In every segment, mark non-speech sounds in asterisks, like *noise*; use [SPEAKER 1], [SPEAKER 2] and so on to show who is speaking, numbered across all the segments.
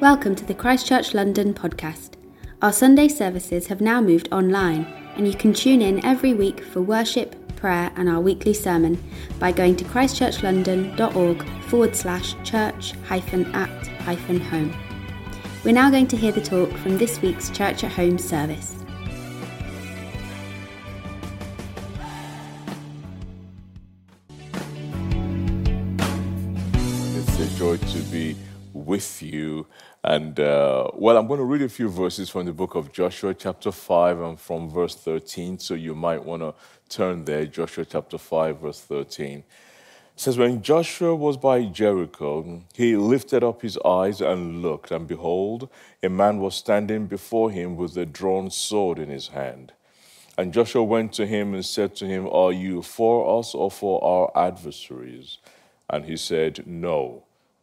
[SPEAKER 1] Welcome to the Christchurch London podcast. Our Sunday services have now moved online, and you can tune in every week for worship, prayer, and our weekly sermon by going to christchurchlondon.org forward slash church hyphen at hyphen home. We're now going to hear the talk from this week's Church at Home service.
[SPEAKER 2] With you. And uh, well, I'm going to read a few verses from the book of Joshua, chapter 5, and from verse 13. So you might want to turn there. Joshua chapter 5, verse 13. It says, When Joshua was by Jericho, he lifted up his eyes and looked, and behold, a man was standing before him with a drawn sword in his hand. And Joshua went to him and said to him, Are you for us or for our adversaries? And he said, No,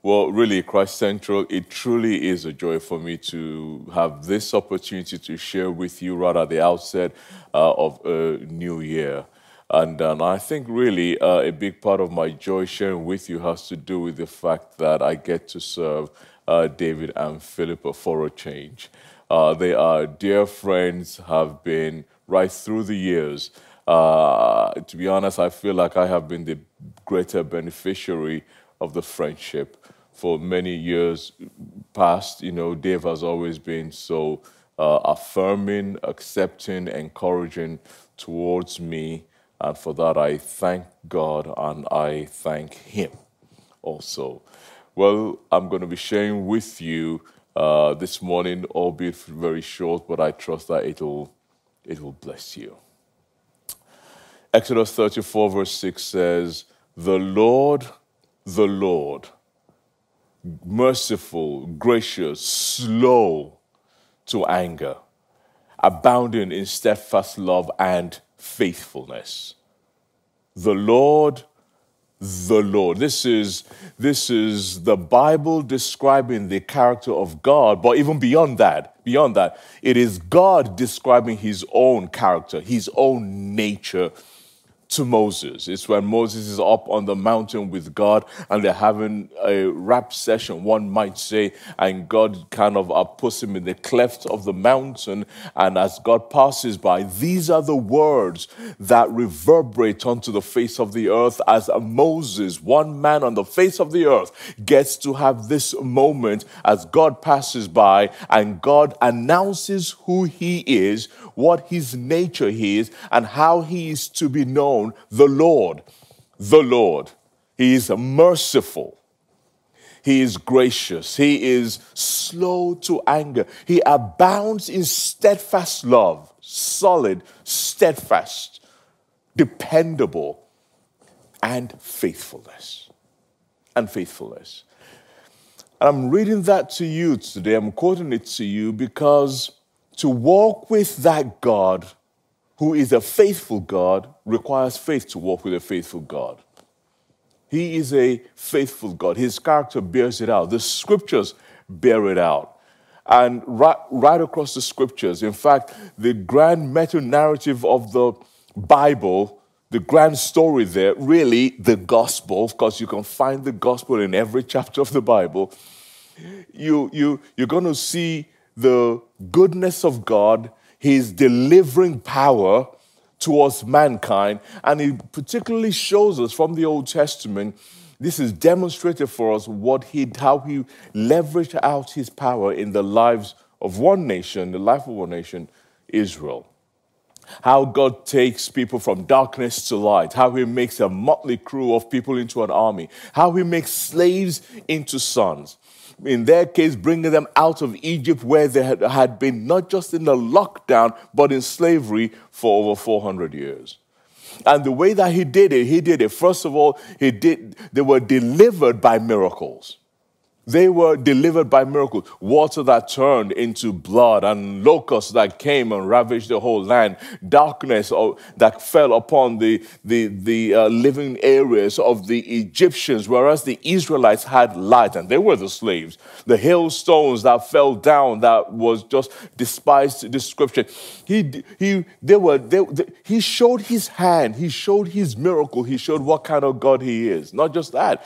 [SPEAKER 2] Well, really, Christ Central, it truly is a joy for me to have this opportunity to share with you right at the outset uh, of a new year. And, and I think really uh, a big part of my joy sharing with you has to do with the fact that I get to serve uh, David and Philippa for a change. Uh, they are dear friends, have been right through the years. Uh, to be honest, I feel like I have been the greater beneficiary of the friendship for many years past. You know, Dave has always been so uh, affirming, accepting, encouraging towards me. And for that, I thank God and I thank Him also. Well, I'm going to be sharing with you uh, this morning, albeit very short, but I trust that it'll, it will bless you. Exodus 34, verse 6 says, The Lord, the Lord, merciful, gracious, slow to anger, abounding in steadfast love and faithfulness. The Lord, the Lord. This is, this is the Bible describing the character of God, but even beyond that, beyond that, it is God describing his own character, his own nature to Moses. It's when Moses is up on the mountain with God and they're having a rap session, one might say, and God kind of puts him in the cleft of the mountain. And as God passes by, these are the words that reverberate onto the face of the earth as Moses, one man on the face of the earth, gets to have this moment as God passes by and God announces who he is, what his nature is, and how he is to be known the Lord, the Lord. He is merciful. He is gracious. He is slow to anger. He abounds in steadfast love, solid, steadfast, dependable, and faithfulness. And faithfulness. And I'm reading that to you today. I'm quoting it to you because to walk with that God who is a faithful God requires faith to walk with a faithful God. He is a faithful God. His character bears it out. The scriptures bear it out. And right, right across the scriptures, in fact, the grand meta narrative of the Bible, the grand story there, really the gospel, because you can find the gospel in every chapter of the Bible, you, you, you're going to see the goodness of God his delivering power towards mankind. And he particularly shows us from the Old Testament, this is demonstrated for us what he, how he leveraged out his power in the lives of one nation, the life of one nation, Israel. How God takes people from darkness to light, how he makes a motley crew of people into an army, how he makes slaves into sons in their case, bringing them out of Egypt where they had, been not just in the lockdown, but in slavery for over 400 years. And the way that he did it, he did it. First of all, he did, they were delivered by miracles. They were delivered by miracles. Water that turned into blood, and locusts that came and ravaged the whole land. Darkness that fell upon the, the, the uh, living areas of the Egyptians, whereas the Israelites had light, and they were the slaves. The hailstones that fell down, that was just despised description. He, he, they were, they, they, he showed his hand, he showed his miracle, he showed what kind of God he is. Not just that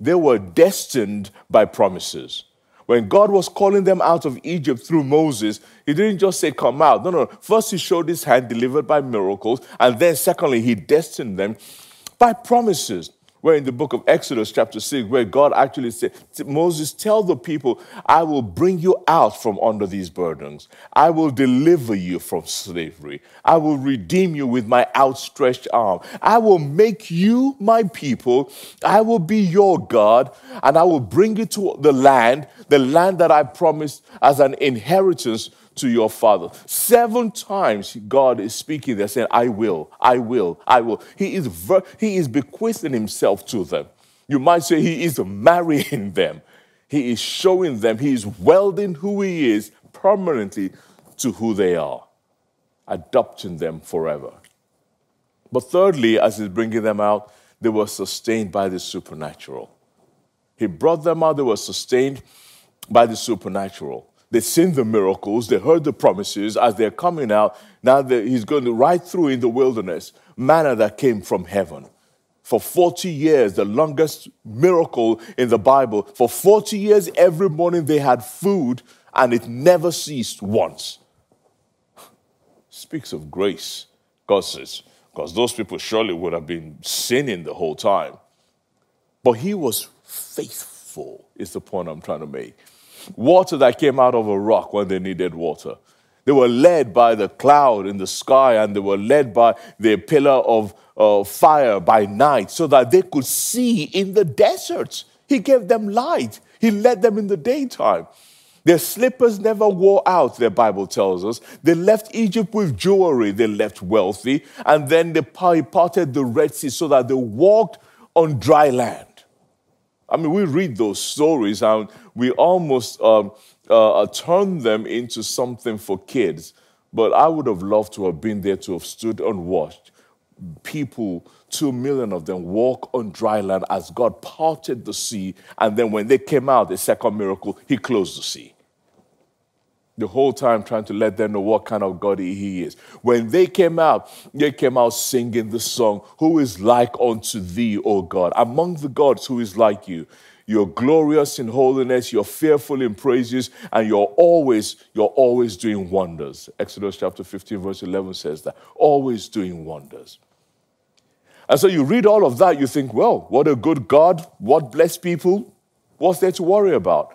[SPEAKER 2] they were destined by promises. When God was calling them out of Egypt through Moses, he didn't just say, Come out. No, no. First, he showed his hand delivered by miracles. And then, secondly, he destined them by promises. We're in the book of Exodus, chapter 6, where God actually said, Moses, tell the people, I will bring you out from under these burdens. I will deliver you from slavery. I will redeem you with my outstretched arm. I will make you my people. I will be your God, and I will bring you to the land, the land that I promised as an inheritance to your father. Seven times God is speaking there saying, I will, I will, I will. He is, ver- he is bequeathing himself to them. You might say he is marrying *laughs* them. He is showing them, he is welding who he is permanently to who they are, adopting them forever. But thirdly, as he's bringing them out, they were sustained by the supernatural. He brought them out, they were sustained by the supernatural. They've seen the miracles, they heard the promises as they're coming out. Now he's going to ride through in the wilderness, manna that came from heaven. For 40 years, the longest miracle in the Bible, for 40 years, every morning they had food and it never ceased once. Speaks of grace, God says, because those people surely would have been sinning the whole time. But he was faithful, is the point I'm trying to make water that came out of a rock when they needed water. They were led by the cloud in the sky and they were led by the pillar of uh, fire by night so that they could see in the desert. He gave them light, He led them in the daytime. Their slippers never wore out, their Bible tells us. They left Egypt with jewelry, they left wealthy, and then they parted the Red Sea so that they walked on dry land. I mean, we read those stories and we almost um, uh, uh, turn them into something for kids. But I would have loved to have been there to have stood and watched people, two million of them, walk on dry land as God parted the sea. And then when they came out, the second miracle, He closed the sea. The whole time trying to let them know what kind of God He is. When they came out, they came out singing the song, Who is like unto thee, O God? Among the gods, who is like you? You're glorious in holiness, you're fearful in praises, and you're always, you're always doing wonders. Exodus chapter 15, verse 11 says that. Always doing wonders. And so you read all of that, you think, well, what a good God, what blessed people, what's there to worry about?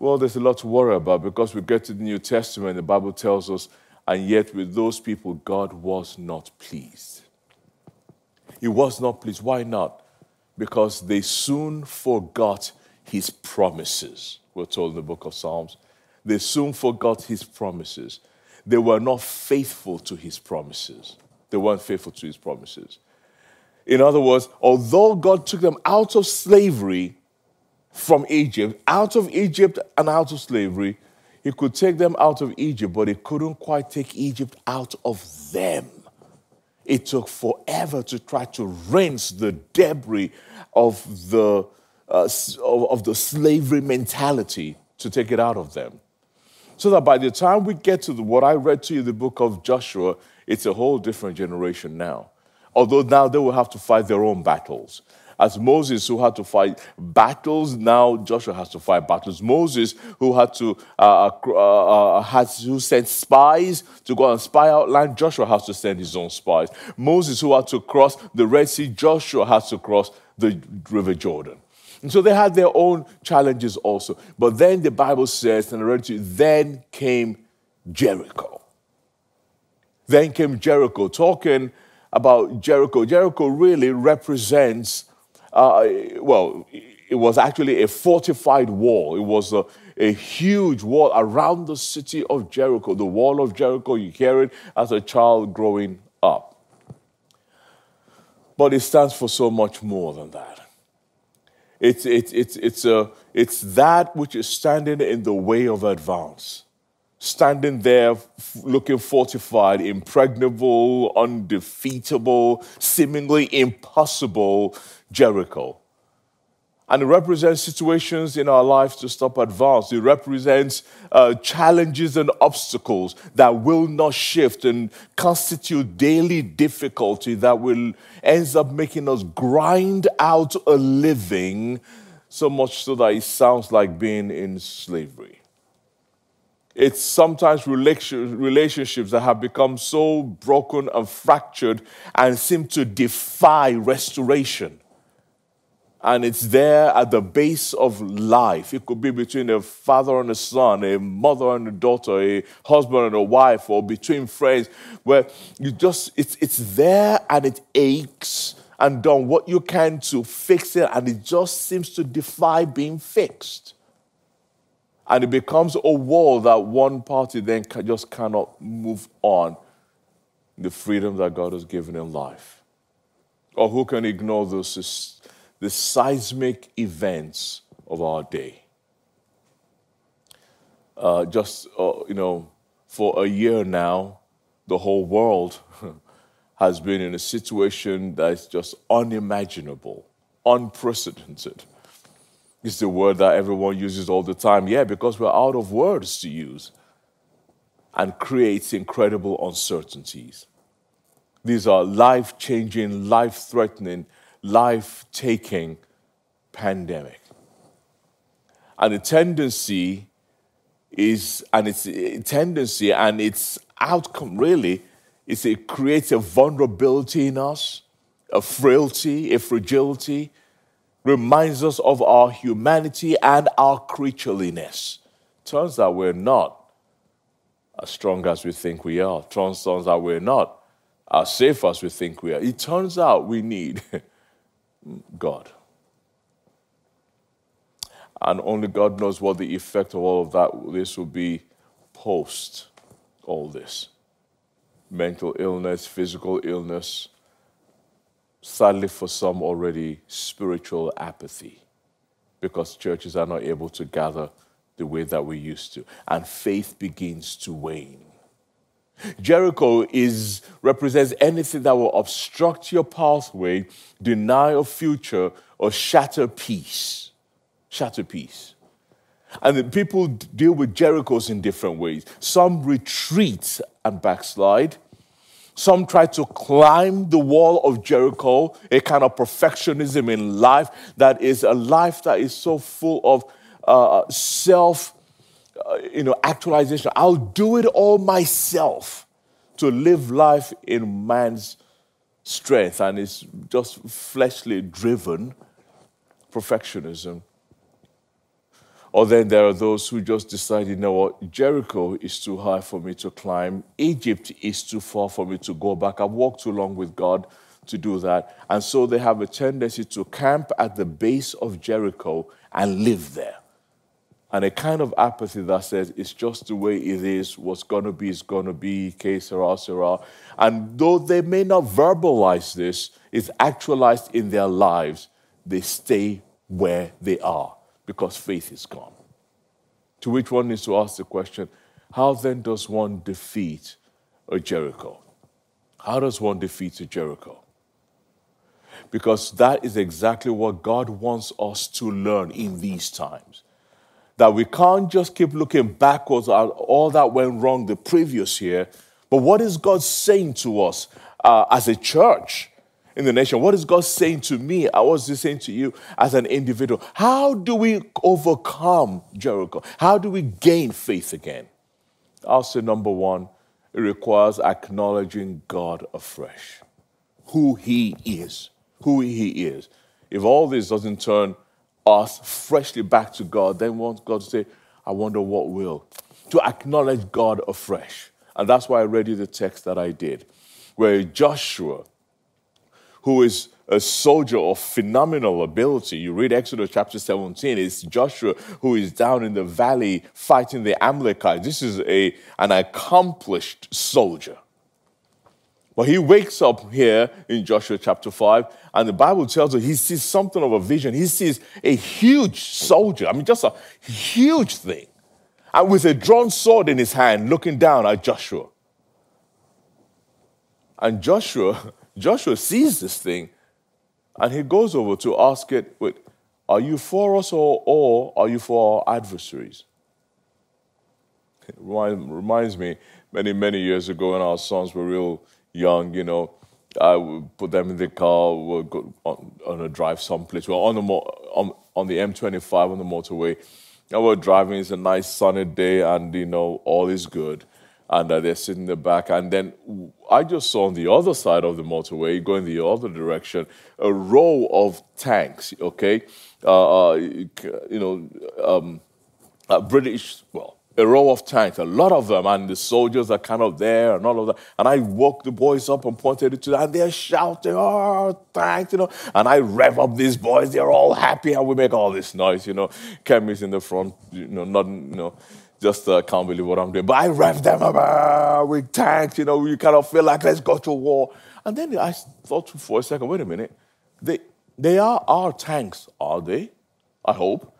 [SPEAKER 2] Well, there's a lot to worry about because we get to the New Testament, the Bible tells us, and yet with those people, God was not pleased. He was not pleased. Why not? Because they soon forgot his promises. We're told in the book of Psalms. They soon forgot his promises. They were not faithful to his promises. They weren't faithful to his promises. In other words, although God took them out of slavery from Egypt, out of Egypt and out of slavery, he could take them out of Egypt, but he couldn't quite take Egypt out of them. It took forever to try to rinse the debris of the, uh, of the slavery mentality to take it out of them. So that by the time we get to the, what I read to you, the book of Joshua, it's a whole different generation now. Although now they will have to fight their own battles. As Moses, who had to fight battles, now Joshua has to fight battles. Moses, who had to uh, uh, uh, uh had to send spies to go and spy out land, Joshua has to send his own spies. Moses, who had to cross the Red Sea, Joshua has to cross the River Jordan. And so they had their own challenges also. But then the Bible says, and I read to you, then came Jericho. Then came Jericho, talking about Jericho. Jericho really represents uh, well, it was actually a fortified wall. It was a, a huge wall around the city of Jericho. The wall of Jericho, you hear it as a child growing up. But it stands for so much more than that. It's, it's, it's, it's, a, it's that which is standing in the way of advance. Standing there looking fortified, impregnable, undefeatable, seemingly impossible Jericho. And it represents situations in our lives to stop advance. It represents uh, challenges and obstacles that will not shift and constitute daily difficulty that will ends up making us grind out a living so much so that it sounds like being in slavery. It's sometimes relationships that have become so broken and fractured and seem to defy restoration and it's there at the base of life. It could be between a father and a son, a mother and a daughter, a husband and a wife, or between friends, where you just, it's, it's there and it aches and done what you can to fix it, and it just seems to defy being fixed. And it becomes a wall that one party then just cannot move on the freedom that God has given in life. Or who can ignore those the seismic events of our day. Uh, just, uh, you know, for a year now, the whole world *laughs* has been in a situation that is just unimaginable, unprecedented. It's the word that everyone uses all the time. Yeah, because we're out of words to use and creates incredible uncertainties. These are life changing, life threatening life taking pandemic. And the tendency is, and its tendency and its outcome really is it creates a vulnerability in us, a frailty, a fragility, reminds us of our humanity and our creatureliness. Turns out we're not as strong as we think we are. Turns out we're not as safe as we think we are. It turns out we need *laughs* God. And only God knows what the effect of all of that this will be post all this. Mental illness, physical illness, sadly for some already spiritual apathy because churches are not able to gather the way that we used to and faith begins to wane Jericho is, represents anything that will obstruct your pathway, deny a future, or shatter peace. Shatter peace. And the people deal with Jerichos in different ways. Some retreat and backslide. Some try to climb the wall of Jericho, a kind of perfectionism in life that is a life that is so full of uh, self uh, you know, actualization. I'll do it all myself to live life in man's strength and it's just fleshly driven perfectionism. Or then there are those who just decide, you know what, Jericho is too high for me to climb. Egypt is too far for me to go back. I've walked too long with God to do that. And so they have a tendency to camp at the base of Jericho and live there and a kind of apathy that says it's just the way it is, what's going to be is going to be, que sera, sera. And though they may not verbalize this, it's actualized in their lives. They stay where they are because faith is gone. To which one needs to ask the question how then does one defeat a Jericho? How does one defeat a Jericho? Because that is exactly what God wants us to learn in these times that we can't just keep looking backwards at all that went wrong the previous year, but what is God saying to us uh, as a church in the nation? What is God saying to me? I was saying to you as an individual. How do we overcome Jericho? How do we gain faith again? Say number one, it requires acknowledging God afresh, who He is, who He is. If all this doesn't turn us freshly back to God, then want God say, I wonder what will. To acknowledge God afresh. And that's why I read you the text that I did, where Joshua, who is a soldier of phenomenal ability. You read Exodus chapter 17, it's Joshua who is down in the valley fighting the Amalekites. This is a, an accomplished soldier But he wakes up here in Joshua chapter 5, and the Bible tells us he sees something of a vision. He sees a huge soldier, I mean, just a huge thing, and with a drawn sword in his hand, looking down at Joshua. And Joshua, Joshua sees this thing, and he goes over to ask it, Wait, are you for us or, or are you for our adversaries? It reminds me many, many years ago when our sons were real young, you know, I would put them in the car, we'll go on, on a drive someplace. Well, on the, on, on the M25 on the motorway, and we're driving, it's a nice sunny day, and, you know, all is good. And uh, they're sitting in the back. And then I just saw on the other side of the motorway, going the other direction, a row of tanks, okay? Uh, uh, you know, um, British, well, a row of tanks, a lot of them, and the soldiers are kind of there and all of that. And I woke the boys up and pointed it to them, and they're shouting, oh, tanks, you know. And I rev up these boys, they're all happy, and we make all this noise, you know. Kemi's in the front, you know, not, you know, just uh, can't believe what I'm doing. But I rev them up uh, with tanks, you know, you kind of feel like, let's go to war. And then I thought for a second, wait a minute, they, they are our tanks, are they? I hope.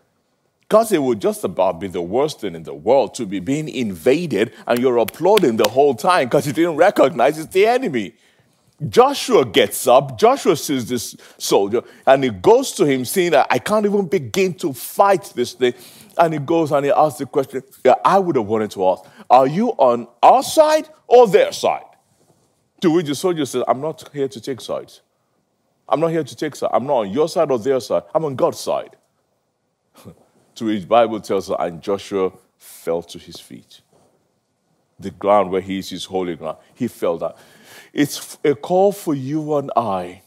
[SPEAKER 2] Because it would just about be the worst thing in the world to be being invaded and you're applauding the whole time because you didn't recognize it's the enemy. Joshua gets up, Joshua sees this soldier, and he goes to him saying I can't even begin to fight this thing. And he goes and he asks the question I would have wanted to ask, Are you on our side or their side? To which the soldier says, I'm not here to take sides. I'm not here to take sides. I'm not on your side or their side. I'm on God's side. *laughs* to which Bible tells us, and Joshua fell to his feet. The ground where he is his holy ground. He fell down. It's a call for you and I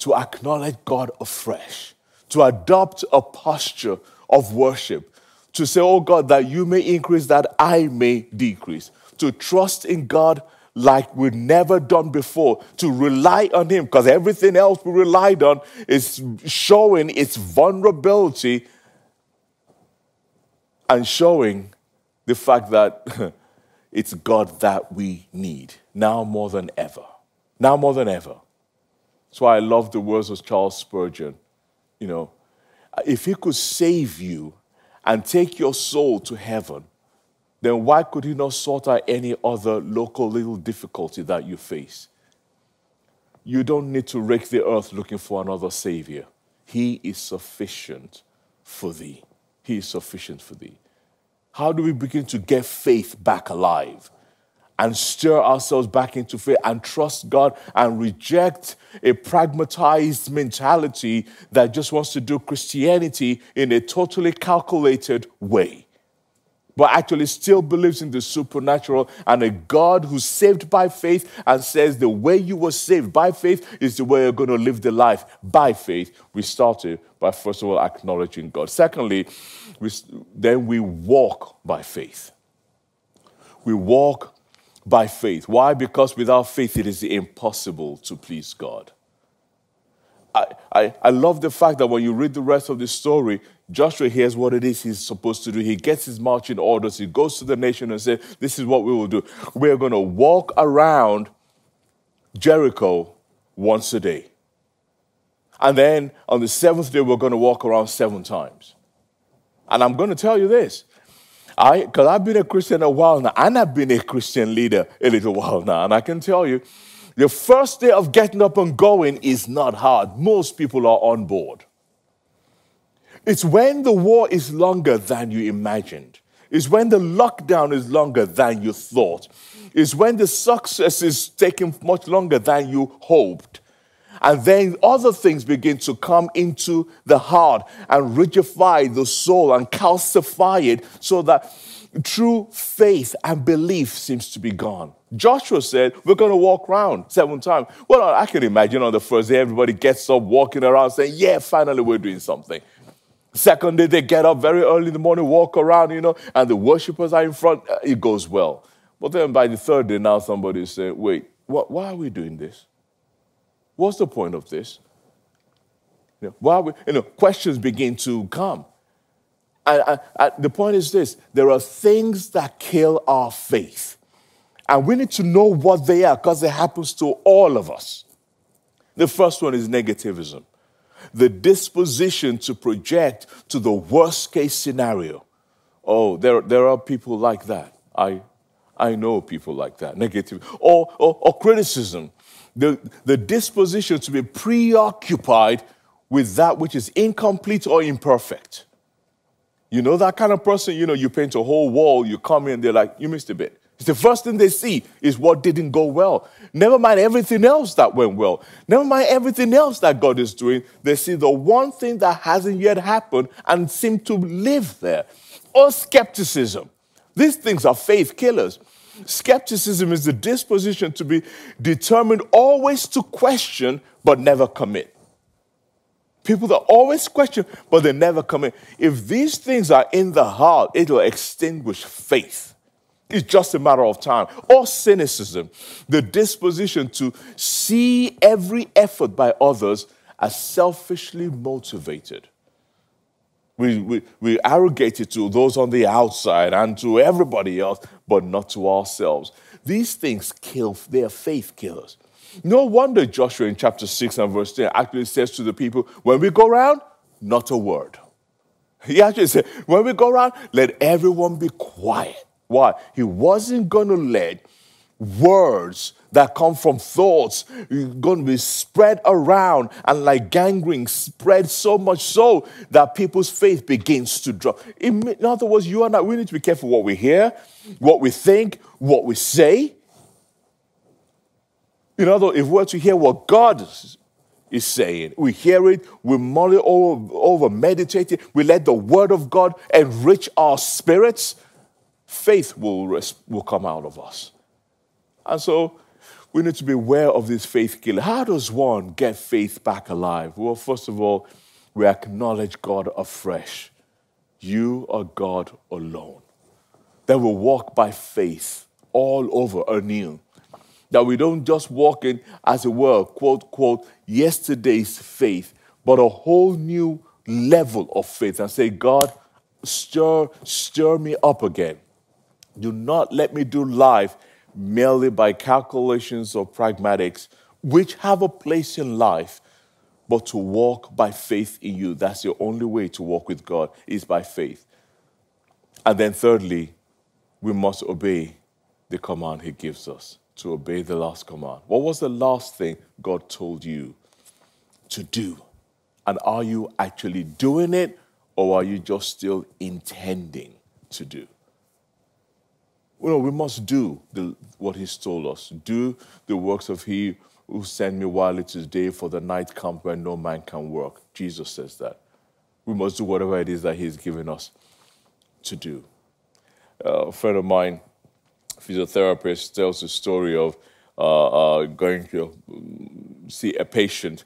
[SPEAKER 2] to acknowledge God afresh, to adopt a posture of worship, to say, Oh God, that you may increase, that I may decrease, to trust in God like we've never done before, to rely on Him, because everything else we relied on is showing its vulnerability and showing the fact that *laughs* it's God that we need now more than ever. Now more than ever. That's why I love the words of Charles Spurgeon. You know, if he could save you and take your soul to heaven, then why could he not sort out any other local little difficulty that you face? You don't need to rake the earth looking for another savior. He is sufficient for thee. He is sufficient for thee. How do we begin to get faith back alive and stir ourselves back into faith and trust God and reject a pragmatized mentality that just wants to do Christianity in a totally calculated way? but actually still believes in the supernatural and a God who's saved by faith and says the way you were saved by faith is the way you're going to live the life by faith. We started by first of all acknowledging God. Secondly, we, then we walk by faith. We walk by faith. Why? Because without faith, it is impossible to please God. I, I, I love the fact that when you read the rest of the story, Joshua hears what it is he's supposed to do. He gets his marching orders. He goes to the nation and says, This is what we will do. We're going to walk around Jericho once a day. And then on the seventh day, we're going to walk around seven times. And I'm going to tell you this. I, because I've been a Christian a while now, and I've been a Christian leader a little while now, and I can tell you, the first day of getting up and going is not hard. Most people are on board. It's when the war is longer than you imagined. It's when the lockdown is longer than you thought. It's when the success is taking much longer than you hoped. And then other things begin to come into the heart and rigidify the soul and calcify it so that true faith and belief seems to be gone. Joshua said, We're going to walk around seven times. Well, I can imagine on the first day, everybody gets up walking around saying, Yeah, finally, we're doing something. Second day, they get up very early in the morning, walk around, you know, and the worshippers are in front. It goes well. But then by the third day, now somebody is saying, wait, what, why are we doing this? What's the point of this? You know, why we, you know, questions begin to come. And, and, and the point is this there are things that kill our faith. And we need to know what they are because it happens to all of us. The first one is negativism the disposition to project to the worst case scenario. Oh, there, there are people like that. I, I know people like that. Negative. Or, or, or criticism. The, the disposition to be preoccupied with that which is incomplete or imperfect. You know that kind of person, you know, you paint a whole wall, you come in, they're like, you missed a bit. It's the first thing they see is what didn't go well. Never mind everything else that went well. Never mind everything else that God is doing. They see the one thing that hasn't yet happened and seem to live there. Or skepticism. These things are faith killers. Skepticism is the disposition to be determined always to question but never commit. People that always question, but they never commit. If these things are in the heart, it will extinguish faith. It's just a matter of time. Or cynicism, the disposition to see every effort by others as selfishly motivated. We, we, we arrogate it to those on the outside and to everybody else, but not to ourselves. These things kill, they are faith killers. No wonder Joshua in chapter 6 and verse 10 actually says to the people, when we go around, not a word. He actually said, when we go around, let everyone be quiet. Why? He wasn't going to let words that come from thoughts going to be spread around and like gangrene spread so much so that people's faith begins to drop. In other words, you and I, we need to be careful what we hear, what we think, what we say, in other words, if we're to hear what God is saying, we hear it, we mull it over, over, meditate it, we let the word of God enrich our spirits, faith will, will come out of us. And so we need to be aware of this faith killer. How does one get faith back alive? Well, first of all, we acknowledge God afresh. You are God alone. That we walk by faith all over anew that we don't just walk in, as it were, quote, quote, yesterday's faith, but a whole new level of faith and say, God, stir, stir me up again. Do not let me do life merely by calculations or pragmatics, which have a place in life, but to walk by faith in you. That's the only way to walk with God, is by faith. And then, thirdly, we must obey the command He gives us to obey the last command. What was the last thing God told you to do? And are you actually doing it or are you just still intending to do? Well, we must do the, what He's told us. Do the works of He who sent me while it is day, for the night comes when no man can work. Jesus says that. We must do whatever it is that He's given us to do. Uh, a friend of mine physiotherapist tells the story of uh, uh, going to see a patient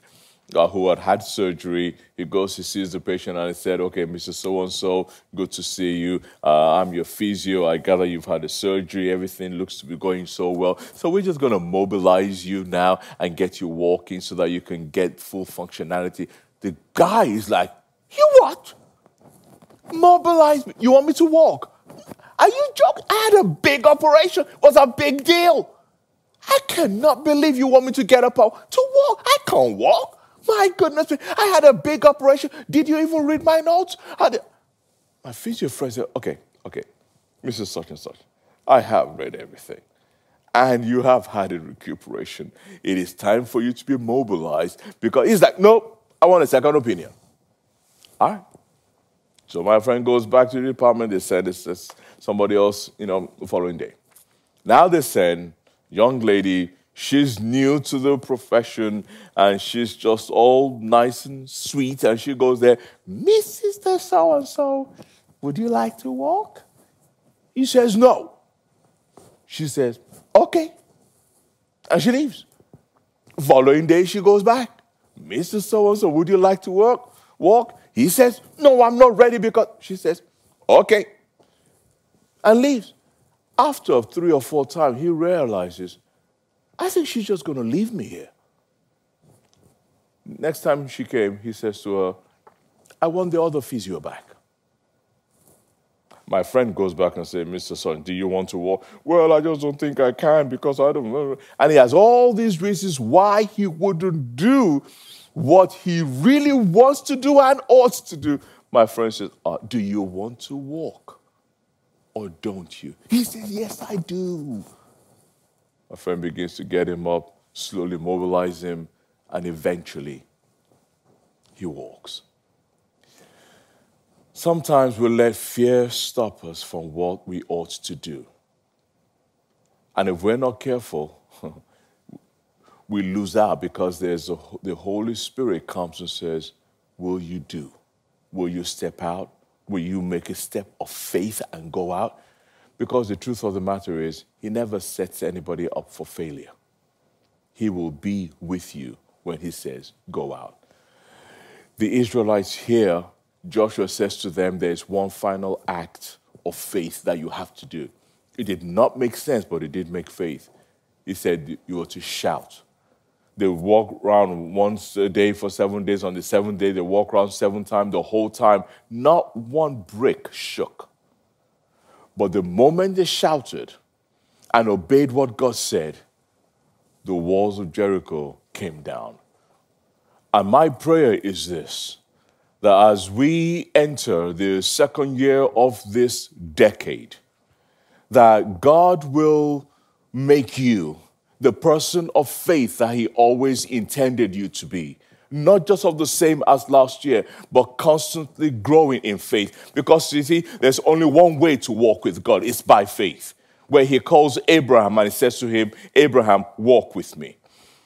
[SPEAKER 2] uh, who had had surgery. He goes, he sees the patient, and he said, "Okay, Mr. So and So, good to see you. Uh, I'm your physio. I gather you've had a surgery. Everything looks to be going so well. So we're just going to mobilize you now and get you walking so that you can get full functionality." The guy is like, "You what? Mobilize me? You want me to walk?" Are you joking? I had a big operation. It was a big deal. I cannot believe you want me to get up to walk. I can't walk. My goodness, I had a big operation. Did you even read my notes? My physio friend said, okay, okay, Mrs. Such and Such, I have read everything. And you have had a recuperation. It is time for you to be mobilized because he's like, nope, I want a second opinion. All right. So my friend goes back to the department. They said it's, it's somebody else, you know, the following day. Now they send young lady, she's new to the profession and she's just all nice and sweet. And she goes there, Mrs. The so and so, would you like to walk? He says, no. She says, okay. And she leaves. Following day, she goes back. Mr. So and so, would you like to work? Walk? He says, no, I'm not ready because she says, okay and leaves. After three or four times, he realizes, I think she's just going to leave me here. Next time she came, he says to her, I want the other physio back. My friend goes back and says, Mr. Son, do you want to walk? Well, I just don't think I can because I don't know. And he has all these reasons why he wouldn't do what he really wants to do and ought to do. My friend says, uh, Do you want to walk or don't you? He says, Yes, I do. My friend begins to get him up, slowly mobilize him, and eventually he walks. Sometimes we let fear stop us from what we ought to do. And if we're not careful, *laughs* we lose out because there's a, the Holy Spirit comes and says, Will you do? Will you step out? Will you make a step of faith and go out? Because the truth of the matter is, He never sets anybody up for failure. He will be with you when He says, Go out. The Israelites here Joshua says to them, There's one final act of faith that you have to do. It did not make sense, but it did make faith. He said, You are to shout. They walk around once a day for seven days. On the seventh day, they walk around seven times the whole time. Not one brick shook. But the moment they shouted and obeyed what God said, the walls of Jericho came down. And my prayer is this that as we enter the second year of this decade, that God will make you the person of faith that He always intended you to be. Not just of the same as last year, but constantly growing in faith. Because you see, there's only one way to walk with God it's by faith. Where He calls Abraham and He says to him, Abraham, walk with me.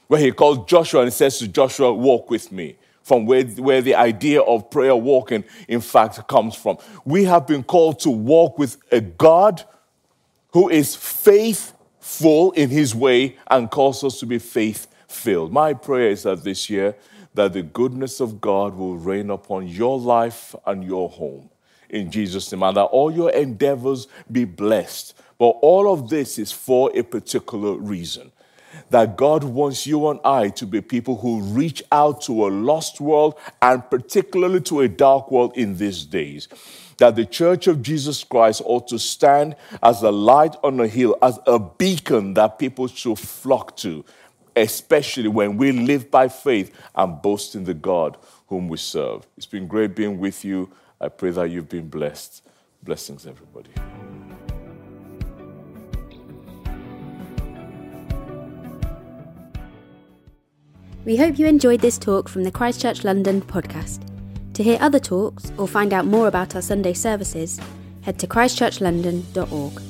[SPEAKER 2] Where He calls Joshua and He says to Joshua, walk with me from where, where the idea of prayer walking, in fact, comes from. We have been called to walk with a God who is faithful in his way and calls us to be faith filled. My prayer is that this year, that the goodness of God will reign upon your life and your home. In Jesus' name, and that all your endeavors be blessed. But all of this is for a particular reason that God wants you and I to be people who reach out to a lost world and particularly to a dark world in these days. That the church of Jesus Christ ought to stand as a light on a hill, as a beacon that people should flock to, especially when we live by faith and boast in the God whom we serve. It's been great being with you. I pray that you've been blessed. Blessings, everybody.
[SPEAKER 1] We hope you enjoyed this talk from the Christchurch London podcast. To hear other talks or find out more about our Sunday services, head to christchurchlondon.org.